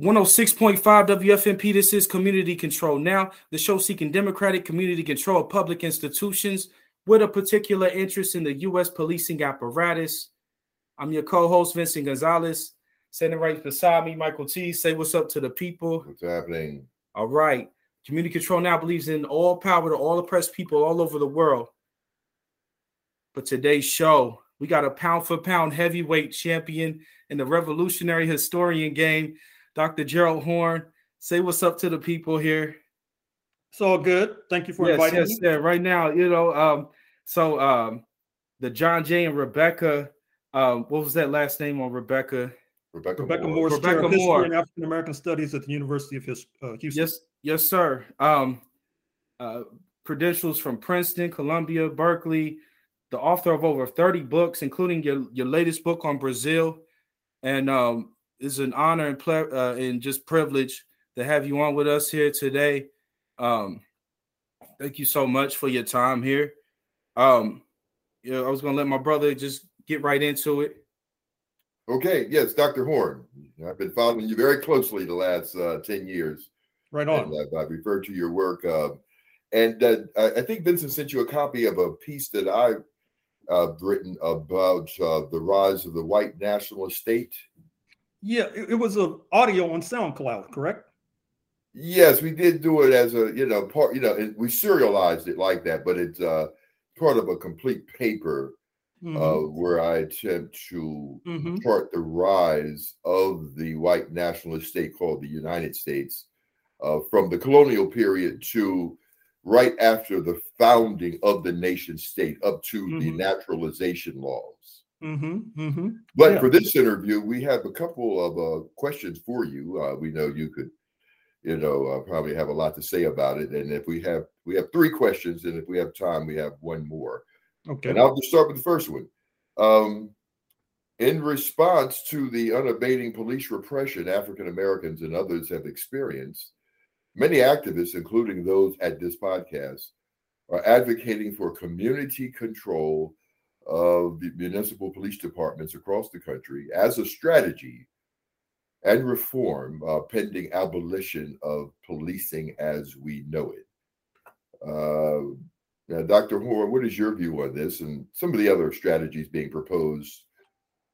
106.5 WFMP. This is Community Control Now, the show seeking democratic community control of public institutions with a particular interest in the U.S. policing apparatus. I'm your co host, Vincent Gonzalez. Sitting right beside me, Michael T. Say what's up to the people. What's happening? All right. Community Control Now believes in all power to all oppressed people all over the world. But today's show, we got a pound for pound heavyweight champion in the revolutionary historian game. Dr. Gerald Horne. Say what's up to the people here. It's all good. Thank you for yes, inviting yes, me. Yeah, right now, you know, um, so um, the John J. and Rebecca, um, what was that last name on Rebecca? Rebecca, Rebecca Moore. Moore's Rebecca Chair of Moore. History and African American Studies at the University of His, uh, Houston. Yes, yes, sir. Um, uh, credentials from Princeton, Columbia, Berkeley, the author of over 30 books, including your, your latest book on Brazil. And um, it's an honor and ple- uh, and just privilege to have you on with us here today. Um, thank you so much for your time here. Um, yeah, I was gonna let my brother just get right into it. Okay, yes, Dr. Horne. I've been following you very closely the last uh, 10 years. Right on. I've, I've referred to your work. Uh, and uh, I I think Vincent sent you a copy of a piece that I've uh, written about uh, the rise of the white national state. Yeah, it, it was an audio on SoundCloud, correct? Yes, we did do it as a, you know, part, you know, it, we serialized it like that, but it's uh, part of a complete paper Mhm. uh, where I attempt to Mhm. chart the rise of the white nationalist state called the United States uh, from the colonial period to right after the founding of the nation state up to the Mhm. naturalization laws. Mhm. Mhm. But Yeah. for this interview, we have a couple of uh, questions for you. Uh, we know you could, you know, uh, probably have a lot to say about it. And if we have, we have three questions, and if we have time, we have one more. Okay. And I'll just start with the first one. Um, in response to the unabating police repression African Americans and others have experienced, many activists, including those at this podcast, are advocating for community control of the municipal police departments across the country as a strategy and reform uh, pending abolition of policing as we know it. Uh, now, Dr. Horne, what is your view on this and some of the other strategies being proposed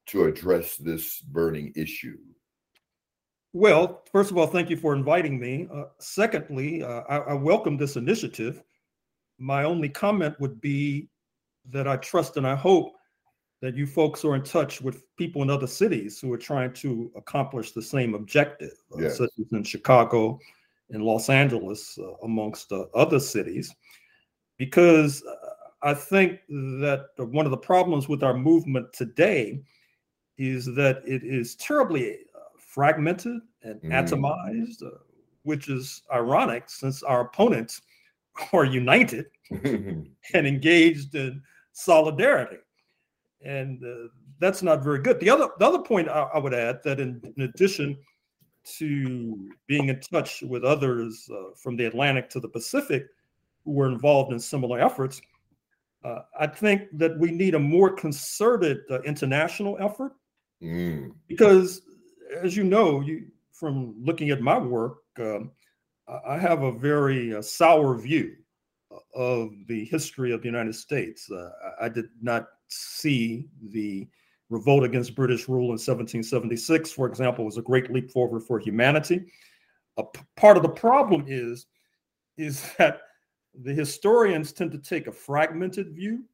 to address this burning issue? Well, first of all, thank you for inviting me. Uh, secondly, uh, I, I welcome this initiative. My only comment would be that I trust and I hope that you folks are in touch with people in other cities who are trying to accomplish the same objective, uh, such as in Chicago and Los Angeles, uh, amongst uh, other cities, because uh, I think that one of the problems with our movement today is that it is terribly uh, fragmented and Mm. atomized, uh, which is ironic since our opponents are united and engaged in solidarity. And uh, that's not very good. The other, the other point I, I would add that in, in addition to being in touch with others uh, from the Atlantic to the Pacific who were involved in similar efforts, uh, I think that we need a more concerted uh, international effort Mm, because as you know you from looking at my work um, I- have a very uh, sour view of the history of the united states. Uh, I- did not see the revolt against british rule in 1776 for example was a great leap forward for humanity. A p- part of the problem is is that the historians tend to take a fragmented view.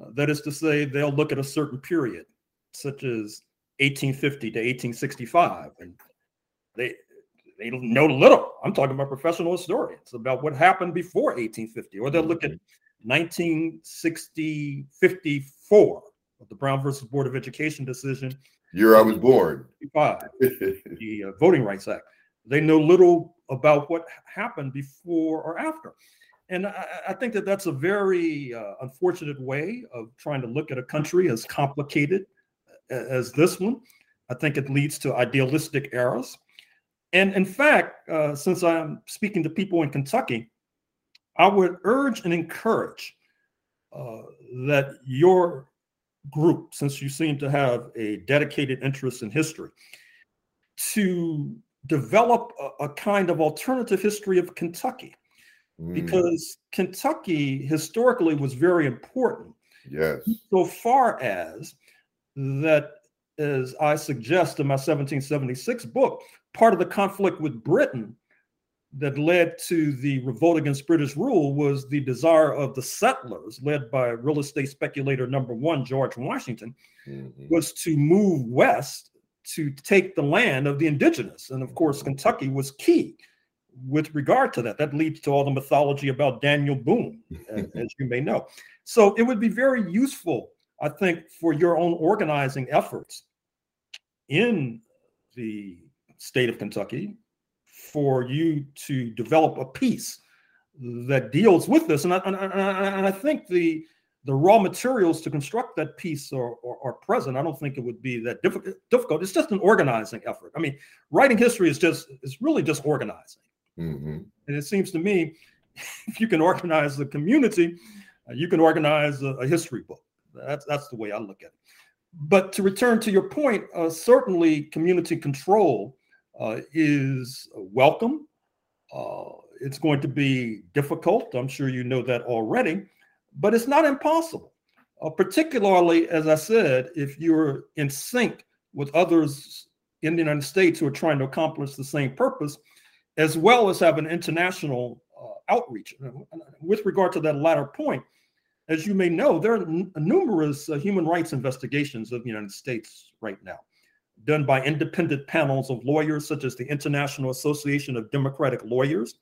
Uh, that is to say they'll look at a certain period such as 1850 to 1865 and they they know little. I'm talking about professional historians about what happened before 1850 or they'll look at 1960 54 the brown versus board of education decision. Year I was born. 55 the uh, voting rights act. They know little about what happened before or after. And i, I think that that's a very uh, unfortunate way of trying to look at a country as complicated as this one. I think it leads to idealistic errors and in fact uh, since i'm speaking to people in kentucky i would urge and encourage uh, that your group, since you seem to have a dedicated interest in history, to develop a, a kind of alternative history of Kentucky Mm, because Kentucky historically was very important yes. so far as that, as I suggest in my 1776 book, part of the conflict with Britain that led to the revolt against British rule was the desire of the settlers, led by real estate speculator number one, George Washington, Mhm. was to move west to take the land of the indigenous. And of course, Kentucky was key with regard to that. That leads to all the mythology about Daniel Boone, as you may know. So it would be very useful, I think, for your own organizing efforts in the state of Kentucky for you to develop a piece that deals with this. And I, and I, and I- think the the raw materials to construct that piece are, are, are present. I don't think it would be that difficult. Difficult. It's just an organizing effort. I mean, writing history is just it's really just organizing. Mhm. And it seems to me, if you can organize the community, uh, you can organize a, a history book. That's that's the way I look at it. But to return to your point, uh, certainly community control uh, is welcome. Uh, it's going to be difficult. I'm sure you know that already, but it's not impossible. Uh, particularly, as I said, if you're in sync with others in the United States who are trying to accomplish the same purpose, as well as have an international uh, outreach. With regard to that latter point, as you may know, there are n- numerous uh, human rights investigations of the United States right now, done by independent panels of lawyers, such as the International Association of Democratic Lawyers.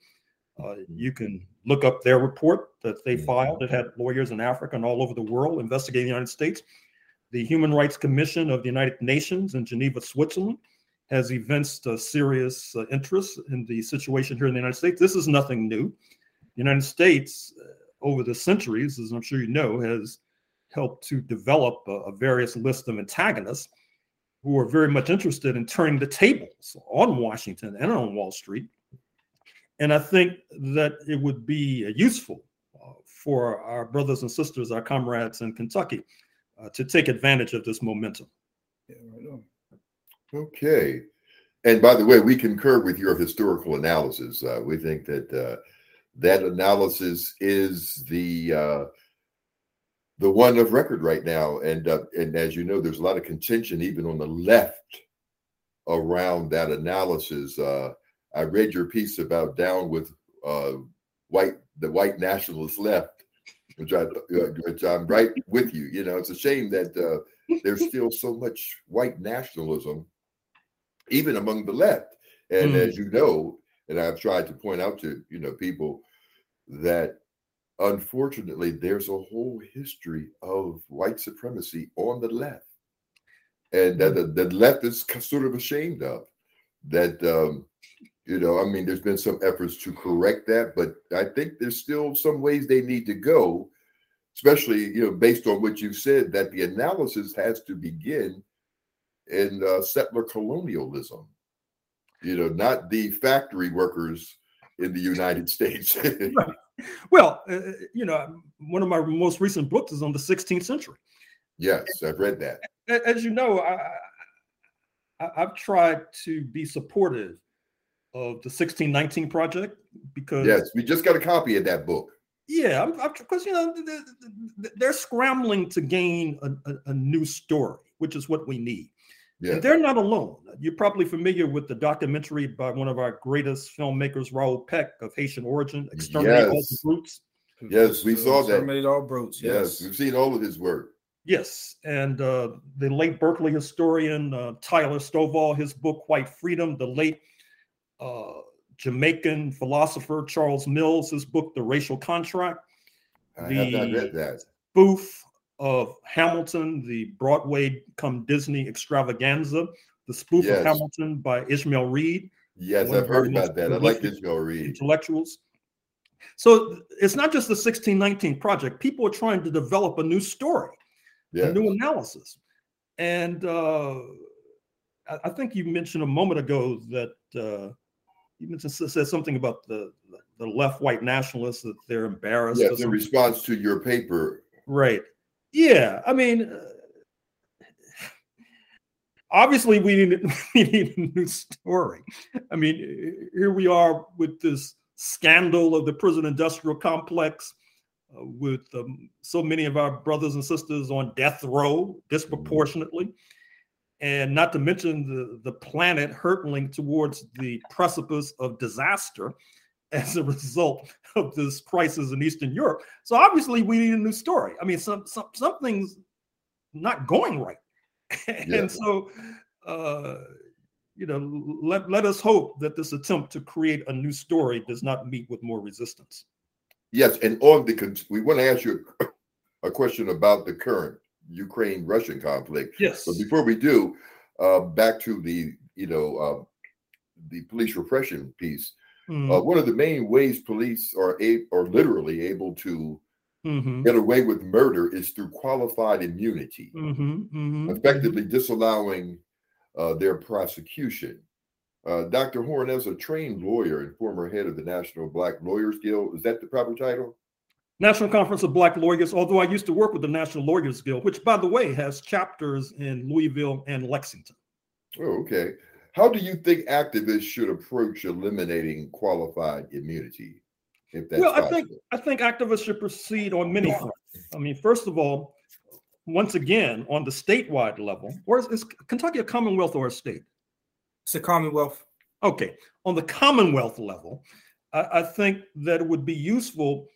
Uh, you can look up their report that they filed. It had lawyers in Africa and all over the world investigating the United States. The Human Rights Commission of the United Nations in Geneva, Switzerland, has evinced a serious uh, interest in the situation here in the United States. This is nothing new. The United States, uh, over the centuries, as I'm sure you know, has helped to develop a, a various list of antagonists who are very much interested in turning the tables on Washington and on Wall Street. And I think that it would be uh, useful uh, for our brothers and sisters, our comrades in Kentucky, uh, to take advantage of this momentum. Yeah, right. Okay. And by the way, we concur with your historical analysis. Uh, we think that uh, that analysis is the the one of record right now. And uh, and as you know, there's a lot of contention even on the left around that analysis. Uh, I read your piece about down with uh, white the white nationalist left, which I which I'm right with you. You know, it's a shame that uh, there's still so much white nationalism even among the left. And Mm. as you know, and I've tried to point out to you know people that unfortunately there's a whole history of white supremacy on the left, and that the, the left is sort of ashamed of that. Um, you know, I mean, there's been some efforts to correct that, but I think there's still some ways they need to go, especially you know based on what you said that the analysis has to begin in uh, settler colonialism. You know, not the factory workers in the United States. Well, uh, you know, one of my most recent books is on the 16th century. yes, I've read that. As you know, I, I, I've tried to be supportive of the 1619 project because, Yes, we just got a copy of that book. yeah, because you know th- th- th- they're scrambling to gain a, a, a new story, which is what we need. Yeah, And they're not alone. You're probably familiar with the documentary by one of our greatest filmmakers, Raoul Peck of Haitian origin, Exterminate All the Yes. Brutes. Yes, we saw that. Exterminate all brutes. yes, Yes. we've seen all of his work. Yes, and uh, the late Berkeley historian uh, Tyler Stovall, his book White Freedom, the late uh, Jamaican philosopher Charles Mills, his book The Racial Contract, I have not read that. spoof of Hamilton, the Broadway come Disney extravaganza, the spoof Yes. of Hamilton by Ishmael Reed, Yes, I've heard about that. I like Ishmael Reed. intellectuals. So it's not just the 1619 project. People are trying to develop a new story. a new analysis. And uh, I, I think you mentioned a moment ago that uh, you mentioned said something about the the left white nationalists that they're embarrassed. Yes, in response to your paper. right? Yeah, I mean, uh, obviously we need, we need a new story. I mean, here we are with this scandal of the prison industrial complex, uh, with um, so many of our brothers and sisters on death row disproportionately, and not to mention the, the planet hurtling towards the precipice of disaster as a result of this crisis in Eastern Europe. So obviously we need a new story. I mean, some, some something's not going right. and yeah. so uh, you know, let, let us hope that this attempt to create a new story does not meet with more resistance. Yes, and on the we want to ask you a, question about the current Ukraine-Russian conflict. Yes. But before we do, uh, back to the you know uh, the police repression piece. Mm-hmm. Uh, one of the main ways police are a- are literally able to mm-hmm. get away with murder is through qualified immunity, mm-hmm. mm-hmm. effectively disallowing uh, their prosecution. Uh, Dr. Horne, as a trained lawyer and former head of the National Black Lawyers Guild, is that the proper title? National Conference of Black Lawyers, although I used to work with the National Lawyers Guild, which, by the way, has chapters in Louisville and Lexington. Oh, okay. How do you think activists should approach eliminating qualified immunity? If that's well, I think I think activists should proceed on many fronts. I mean, first of all, once again, on the statewide level, or is, is Kentucky a Commonwealth or a state? It's a Commonwealth. Okay, on the Commonwealth level, I, I think that it would be useful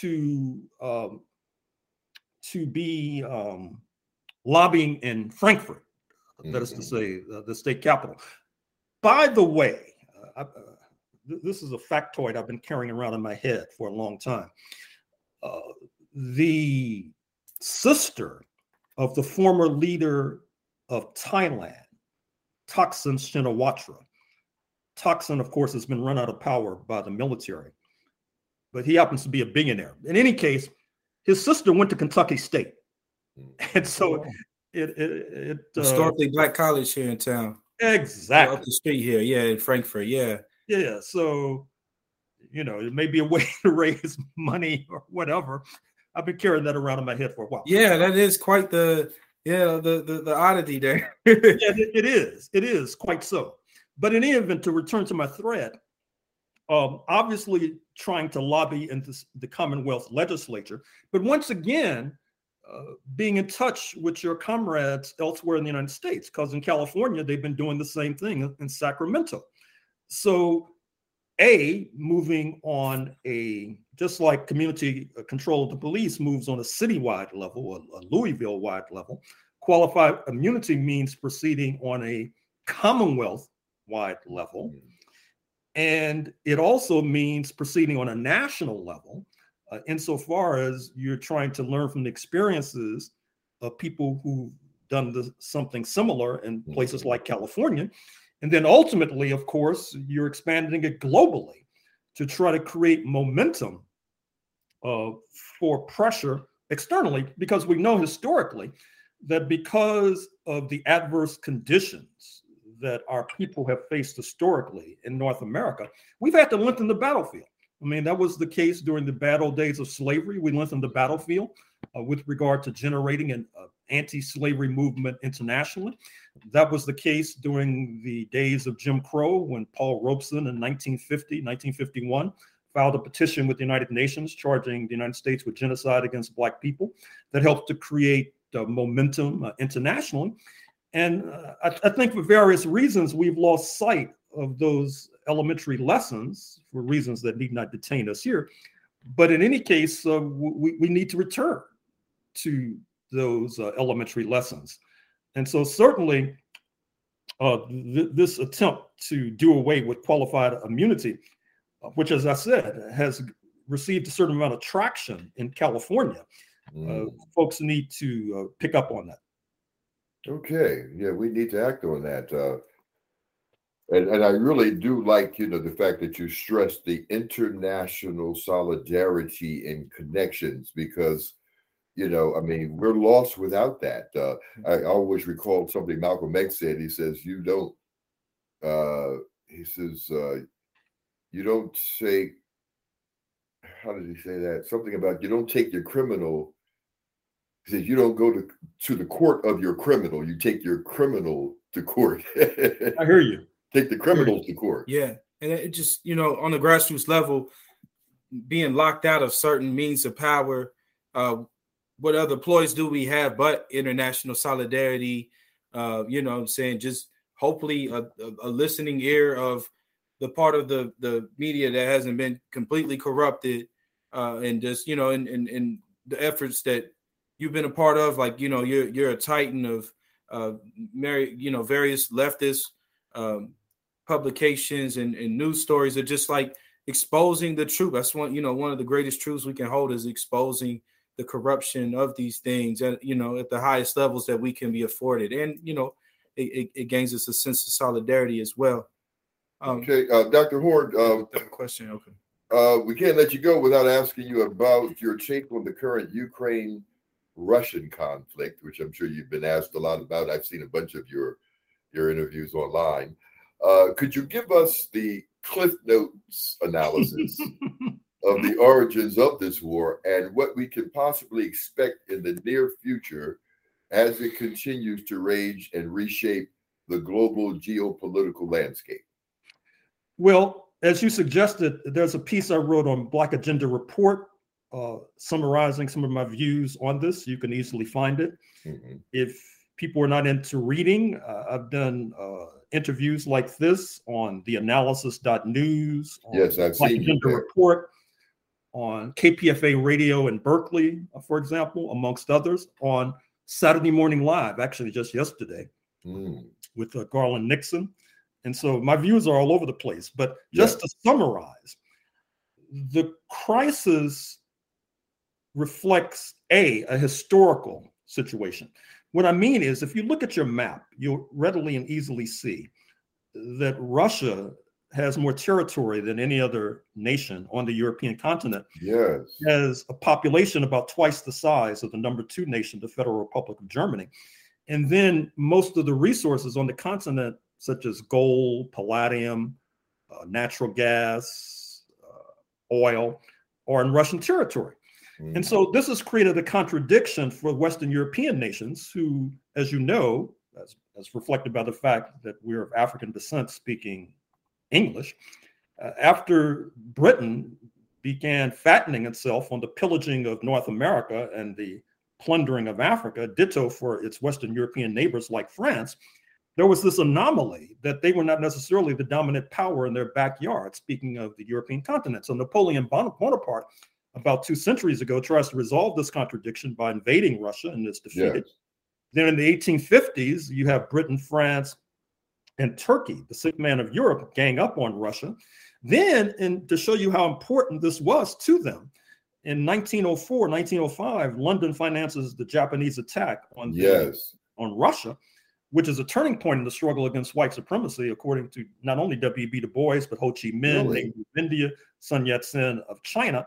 to um, to be um, lobbying in Frankfort, mm-hmm. that is to mm-hmm. say, uh, the state capital. By the way, uh, uh, this is a factoid I've been carrying around in my head for a long time. Uh, the sister of the former leader of Thailand, Thaksin Shinawatra. Thaksin, of course, has been run out of power by the military, but he happens to be a billionaire. In any case, his sister went to Kentucky State. Hmm. And so it, it, it uh, historically black college here in town. Exactly. Up the street here. Yeah, in Frankfort. Yeah. Yeah. So, you know, it may be a way to raise money or whatever I've been carrying that around in my head for a while. Yeah, that is quite the yeah the the, the oddity there. yeah, it, it is. It is quite so. But in any event, to return to my thread, um, obviously trying to lobby in this, the Commonwealth legislature, but once again, uh, being in touch with your comrades elsewhere in the United States, because in California they've been doing the same thing in Sacramento. So a moving on a just like community uh, control of the police moves on a citywide level, a, a Louisville wide level, qualified immunity means proceeding on a Commonwealth wide level. Mm. And it also means proceeding on a national level, uh, insofar as you're trying to learn from the experiences of people who've done the, something similar in places mm-hmm. like California and then ultimately, of course, you're expanding it globally to try to create momentum uh, for pressure externally, because we know historically that because of the adverse conditions that our people have faced historically in North America, we've had to lengthen the battlefield. I mean, that was the case during the battle days of slavery. We lengthened the battlefield uh, with regard to generating an uh, anti-slavery movement internationally. That was the case during the days of Jim Crow when Paul Robeson in 1950, 1951 filed a petition with the United Nations charging the United States with genocide against Black people that helped to create uh, momentum uh, internationally. And uh, I, I, think for various reasons, we've lost sight of those elementary lessons for reasons that need not detain us here. But in any case, uh, we, we need to return to those uh, elementary lessons. And so, certainly, uh, th- this attempt to do away with qualified immunity, uh, which, as I said, has received a certain amount of traction in California, uh, mm. folks need to uh, pick up on that. Okay. Yeah, we need to act on that. And, and I really do like, you know, the fact that you stress the international solidarity and connections because you know, I mean, we're lost without that. Uh, I always recall something Malcolm X said. He says, "You don't." Uh, he says, uh, "You don't say." How did he say that? Something about you don't take your criminal. He says you don't go to to the court of your criminal. You take your criminal to court. I hear you. Take the criminals to court. Yeah, and it just you know on the grassroots level, being locked out of certain means of power. Uh, what other ploys do we have but international solidarity? Uh, you know, I'm saying just hopefully a, a, listening ear of the part of the the media that hasn't been completely corrupted, uh, and just you know, and and and the efforts that you've been a part of, like you know, you're you're a titan of uh, Mary, you know, various leftist um, publications and, and news stories are just like exposing the truth. That's one, you know, one of the greatest truths we can hold is exposing the corruption of these things at you know at the highest levels that we can be afforded, and you know, it, it, it gains us a sense of solidarity as well. Um, okay, uh, Dr. Horne. Um, question. Okay. Uh, we can't let you go without asking you about your take on the current Ukraine Russian conflict, which I'm sure you've been asked a lot about. I've seen a bunch of your your interviews online. Uh, could you give us the Cliff Notes analysis of the origins of this war and what we can possibly expect in the near future as it continues to rage and reshape the global geopolitical landscape? Well, as you suggested, there's a piece I wrote on Black Agenda Report uh, summarizing some of my views on this. You can easily find it. Mm-hmm. If people are not into reading, uh, I've done uh, interviews like this on the analysis.news, on yes, I've seen Agenda Report, on KPFA Radio in Berkeley, uh, for example, amongst others, on Saturday Morning Live, actually just yesterday, mm. with uh, Garland Nixon. And so my views are all over the place. But just yeah. to summarize, the crisis reflects a a historical situation. What I mean is, if you look at your map, you'll readily and easily see that Russia has more territory than any other nation on the European continent. Yes. Has a population about twice the size of the number two nation, the Federal Republic of Germany. And then most of the resources on the continent, such as gold, palladium, uh, natural gas, uh, oil, are in Russian territory. Mm-hmm. And so this has created a contradiction for Western European nations who, as you know, as, as reflected by the fact that we're of African descent speaking English, uh, after Britain began fattening itself on the pillaging of North America and the plundering of Africa, ditto for its Western European neighbors like France, there was this anomaly that they were not necessarily the dominant power in their backyard, speaking of the European continent. So Napoleon Bonaparte about two centuries ago tries to resolve this contradiction by invading Russia and is defeated. Yes. Then in the 1850s, you have Britain, France, and Turkey, the sick man of Europe, gang up on Russia. Then, and to show you how important this was to them, in 1904, 1905, London finances the Japanese attack on yes. on Russia, which is a turning point in the struggle against white supremacy, according to not only W.B. Du Bois but Ho Chi Minh, really? India, Sun Yat-sen of China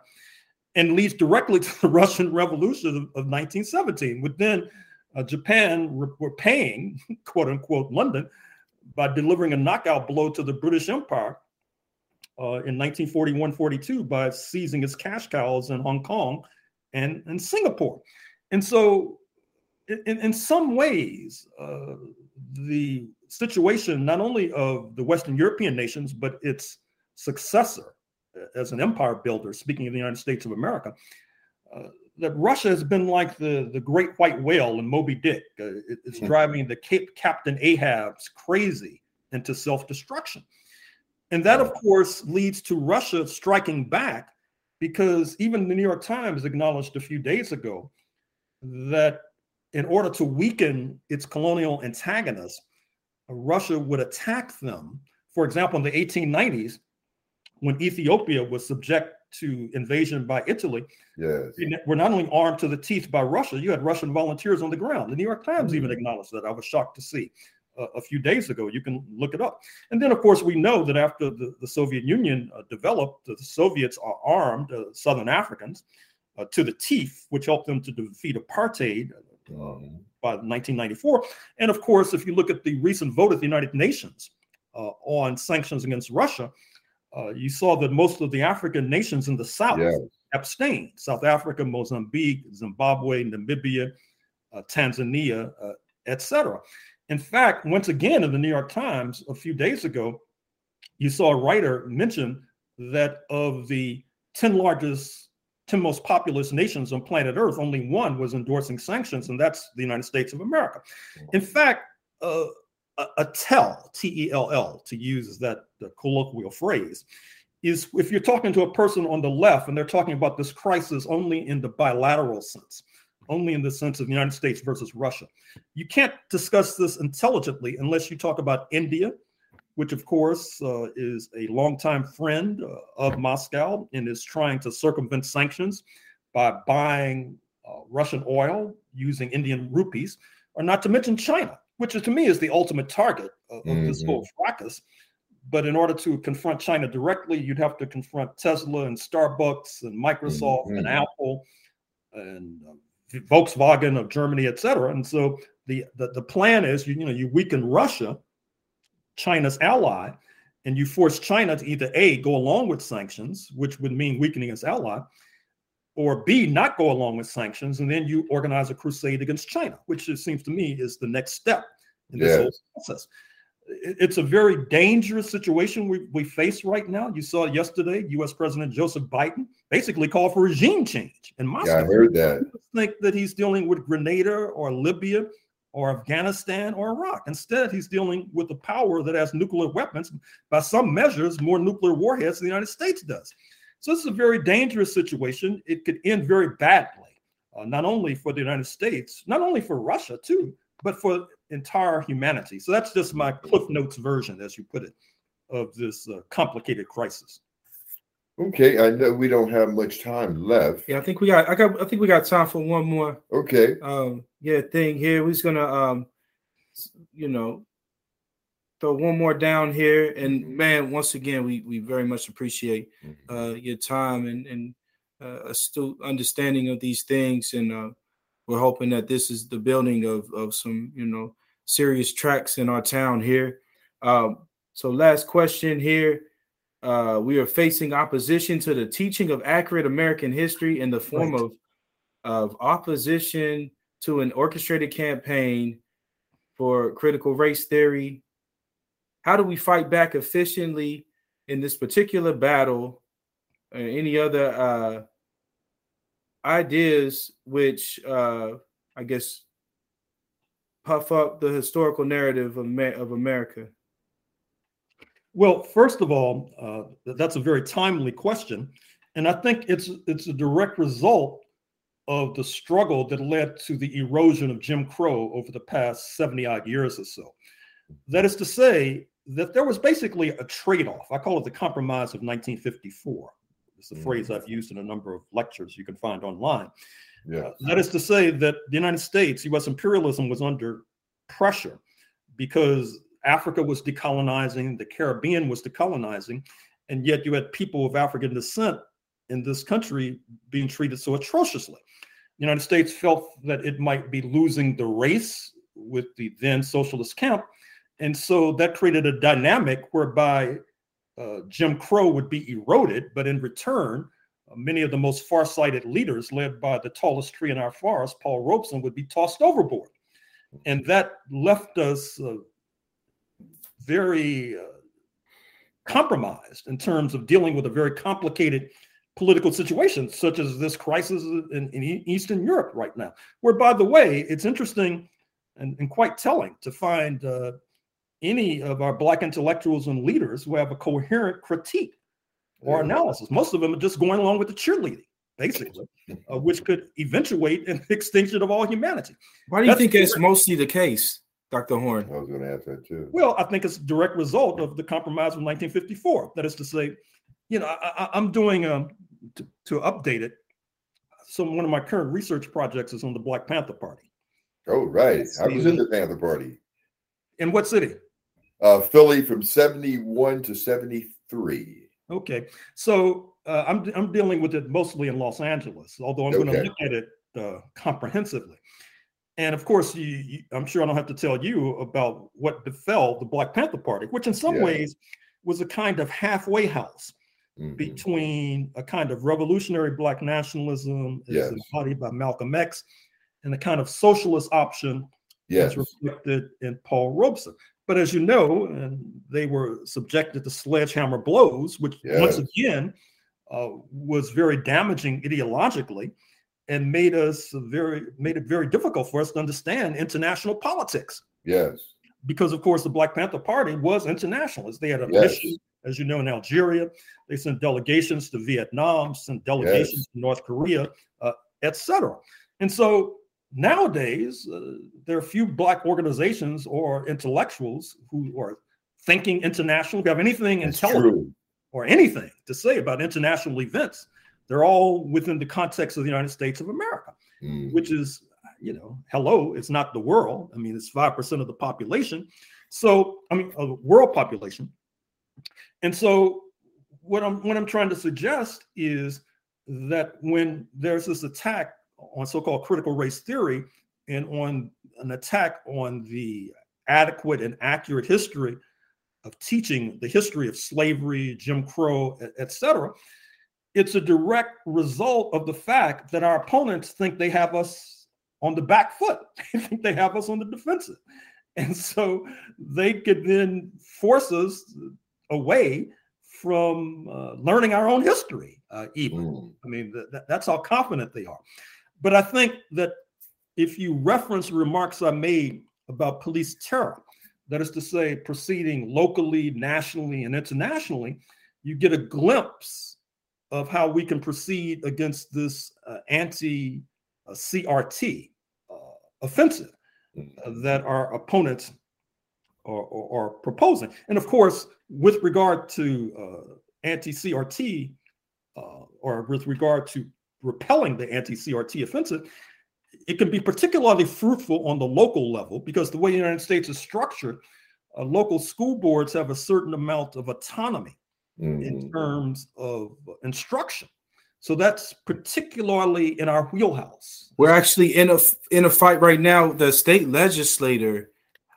and leads directly to the Russian Revolution of, of 1917. With then uh, Japan re- were paying, quote unquote, London by delivering a knockout blow to the British Empire uh, in 1941-42 by seizing its cash cows in Hong Kong and, and Singapore. And so, in, in some ways, uh, the situation not only of the Western European nations, but its successor, as an empire builder, speaking of the United States of America, uh, that Russia has been like the, the great white whale in Moby Dick. Uh, it, it's mm-hmm. driving the Cape Captain Ahab's crazy into self destruction. And that, of course, leads to Russia striking back because even the New York Times acknowledged a few days ago that in order to weaken its colonial antagonists, Russia would attack them. For example, in the 1890s, when Ethiopia was subject to invasion by Italy, yes. were not only armed to the teeth by Russia, you had Russian volunteers on the ground. The New York Times mm-hmm. even acknowledged that. I was shocked to see uh, a few days ago. You can look it up. And then, of course, we know that after the, the Soviet Union uh, developed, the Soviets are armed uh, Southern Africans uh, to the teeth, which helped them to defeat apartheid. Um, by 1994. And of course, if you look at the recent vote at the United Nations uh, on sanctions against Russia, uh, you saw that most of the African nations in the South yes. abstained South Africa, Mozambique, Zimbabwe, Namibia, uh, Tanzania, uh, etc. In fact, once again in the New York Times a few days ago, you saw a writer mention that of the 10 largest, 10 most populous nations on planet Earth, only one was endorsing sanctions, and that's the United States of America. In fact, uh, a, a tell, T E L L, to use that colloquial phrase, is if you're talking to a person on the left and they're talking about this crisis only in the bilateral sense, only in the sense of the United States versus Russia. You can't discuss this intelligently unless you talk about India, which of course uh, is a longtime friend uh, of Moscow and is trying to circumvent sanctions by buying uh, Russian oil using Indian rupees, or not to mention China, which is, to me is the ultimate target of, mm-hmm. this whole fracas. But in order to confront China directly, you'd have to confront Tesla and Starbucks and Microsoft mm-hmm. and Apple and uh, Volkswagen of Germany, et cetera. And so the, the, the plan is, you, you know, you weaken Russia, China's ally, and you force China to either A, go along with sanctions, which would mean weakening its ally, or B, not go along with sanctions, and then you organize a crusade against China, which it seems to me is the next step in this yes. whole process it's a very dangerous situation we, we face right now. You saw yesterday, U.S. President Joseph Biden basically called for regime change in Moscow. Yeah, I heard that. Think that he's dealing with Grenada or Libya or Afghanistan or Iraq. Instead, he's dealing with a power that has nuclear weapons, by some measures, more nuclear warheads than the United States does. So this is a very dangerous situation. It could end very badly, uh, not only for the United States, not only for Russia too, but for entire humanity. So that's just my Cliff Notes version, as you put it, of this uh, complicated crisis. Okay, I know we don't have much time left. Yeah, I think we got. I got. I think we got time for one more. Okay. Um. Yeah. Thing here. We're just gonna. Um. You know. Throw one more down here, and mm-hmm. man, once again, we we very much appreciate mm-hmm. uh your time and and uh, astute understanding of these things, and uh, we're hoping that this is the building of of some you know serious tracks in our town here. Um, so last question here. Uh, we are facing opposition to the teaching of accurate American history in the form right. of of opposition to an orchestrated campaign for critical race theory. How do we fight back efficiently in this particular battle? Or any other uh, ideas which uh, I guess puff up the historical narrative of, of America? Well, first of all, uh, that's a very timely question, and I think it's it's a direct result of the struggle that led to the erosion of Jim Crow over the past 70 odd years or so. That is to say, that there was basically a trade off. I call it the compromise of 1954. It's a mm-hmm. phrase I've used in a number of lectures you can find online. Yeah. Uh, that is to say that the United States, US imperialism was under pressure because Africa was decolonizing, the Caribbean was decolonizing, and yet you had people of African descent in this country being treated so atrociously. The United States felt that it might be losing the race with the then socialist camp. And so that created a dynamic whereby uh, Jim Crow would be eroded, but in return, uh, many of the most far-sighted leaders, led by the tallest tree in our forest, Paul Robeson, would be tossed overboard, and that left us uh, very uh, compromised in terms of dealing with a very complicated political situation, such as this crisis in, in Eastern Europe right now. Where, by the way, it's interesting and, and quite telling to find uh, any of our black intellectuals and leaders who have a coherent critique or analysis. Most of them are just going along with the cheerleading, basically, uh, which could eventuate in the extinction of all humanity. Why do you that's think it's mostly the case, Dr. Horne? I was going to ask that too. Well, I think it's a direct result of the compromise of 1954. That is to say, you know, I, am doing um, to, to update it. So one of my current research projects is on the Black Panther Party. Oh, right. I was in the Panther Party. In what city? Uh, Philly from 71 to 73. Okay. So uh, I'm, I'm dealing with it mostly in Los Angeles, although I'm okay. going to look at it uh, comprehensively. And of course, you, you, I'm sure I don't have to tell you about what befell the Black Panther Party, which in some yeah. ways was a kind of halfway house mm-hmm. between a kind of revolutionary Black nationalism, yes. embodied by Malcolm X, and a kind of socialist option yes. as reflected in Paul Robeson. But as you know, and they were subjected to sledgehammer blows, which yes. once again uh, was very damaging ideologically and made us very made it very difficult for us to understand international politics. Yes. Because of course the Black Panther Party was internationalist. They had a yes. mission, as you know, in Algeria. They sent delegations to Vietnam, sent delegations yes. to North Korea, uh, etc. And so nowadays uh, there are few black organizations or intellectuals who are thinking international, who have anything That's intelligent true. or anything to say about international events. They're all within the context of the United States of America, mm. which is, you know, hello, it's not the world. I mean, it's 5% of the population. So, I mean, a world population. And so what I'm what I'm trying to suggest is that when there's this attack on so-called critical race theory and on an attack on the adequate and accurate history of teaching the history of slavery, Jim Crow, etc., it's a direct result of the fact that our opponents think they have us on the back foot. They think they have us on the defensive. And so they could then force us away from uh, learning our own history, uh, even. Mm. I mean, th- that's how confident they are. But I think that if you reference remarks I made about police terror, that is to say, proceeding locally, nationally, and internationally, you get a glimpse of how we can proceed against this uh, anti CRT uh, offensive uh, that our opponents are, are, are, proposing. And of course, with regard to uh, anti CRT, uh, or with regard to repelling the anti-CRT offensive, it can be particularly fruitful on the local level because the way the United States is structured, uh, local school boards have a certain amount of autonomy mm. in terms of instruction. So that's particularly in our wheelhouse. We're actually in a in a fight right now. The state legislator,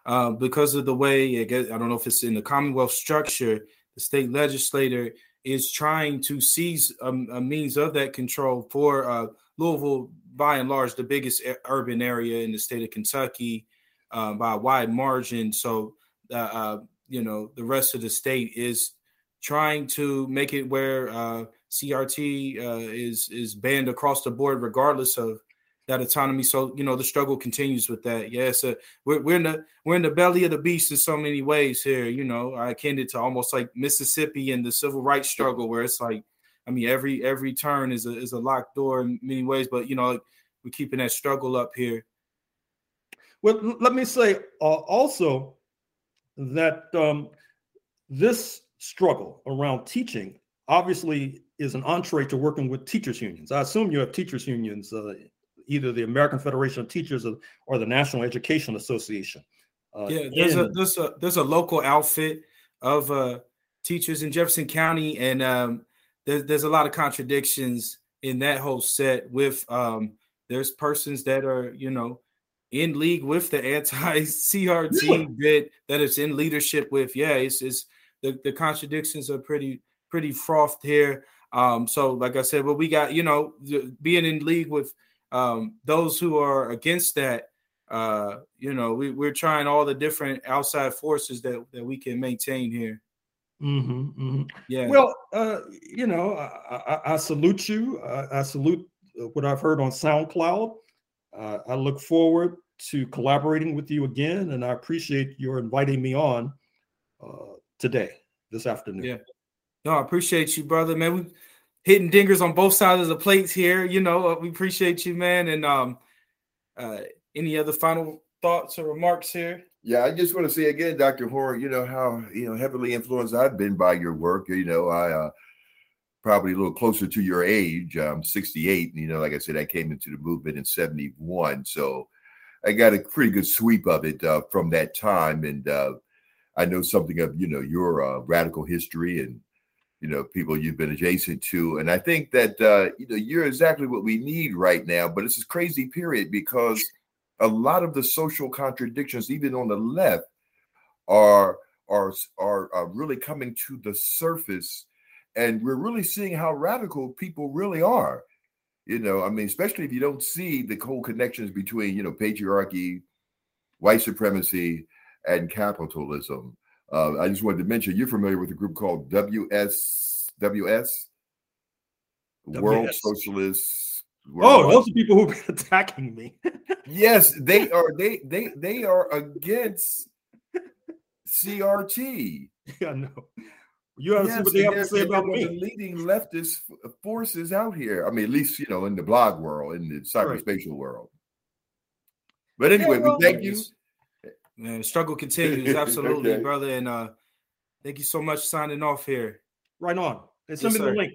uh, because of the way I, guess, I don't know if it's in the Commonwealth structure, the state legislator is trying to seize a, a means of that control for uh, Louisville, by and large, the biggest urban area in the state of Kentucky uh, by a wide margin. So, uh, uh you know, the rest of the state is trying to make it where uh, CRT uh, is is banned across the board, regardless of that autonomy. So you know the struggle continues with that. Yeah, so we're, we're in the we're in the belly of the beast in so many ways here. You know, I akin it to almost like Mississippi and the civil rights struggle, where it's like, I mean, every every turn is a is a locked door in many ways. But you know, we're keeping that struggle up here. Well, let me say uh, also that um, this struggle around teaching obviously is an entree to working with teachers unions. I assume you have teachers unions uh, either the American Federation of Teachers or, or the National Education Association. Uh, yeah, there's in, a there's a there's a local outfit of uh, teachers in Jefferson County, and um, there's there's a lot of contradictions in that whole set. With um, there's persons that are you know in league with the anti CRT yeah. bit that is in leadership with. Yeah, it's it's the, the contradictions are pretty pretty frothed here. Um, so like I said, but we got you know being in league with um, those who are against that, uh, you know, we, we're trying all the different outside forces that, that we can maintain here. Mm-hmm, mm-hmm. Yeah. Well, uh, you know, I, I, I salute you. I, I, salute what I've heard on SoundCloud. Uh, I look forward to collaborating with you again, and I appreciate your inviting me on uh, today, this afternoon. Yeah. No, I appreciate you, brother. Man, we hitting dingers on both sides of the plates here. You know, uh, we appreciate you, man. And um, uh, any other final thoughts or remarks here? Yeah, I just want to say again, Dr. Horne, you know how you know heavily influenced I've been by your work. You know, I uh, probably a little closer to your age. I'm 68. You know, like I said, I came into the movement in 71, so I got a pretty good sweep of it uh, from that time, and uh, I know something of you know your uh, radical history and you know people you've been adjacent to. And i think that uh, you know you're exactly what we need right now but it's a crazy period because a lot of the social contradictions even on the left are are are, are really coming to the surface. And we're really seeing how radical people really are. You know i mean especially if you don't see the whole connections between you know patriarchy white supremacy and capitalism. Uh, I just wanted to mention you're familiar with a group called WS WS, World WS. Socialists. Oh, those are people who've been attacking me. yes, they are. They they they are against CRT. yeah, no. You have to see Yes, what they have to say about me. the leading leftist forces out here. I mean, at least you know in the blog world, in the cyberspatial world. But anyway, well, we thank you. Man, the struggle continues, absolutely, Okay. brother. And uh thank you so much signing off here. Right on. And send Yes, me the link.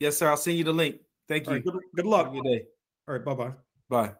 Yes, sir. I'll send you the link. Thank All you. right, good, good Have luck. a good day. All right, bye bye. Bye.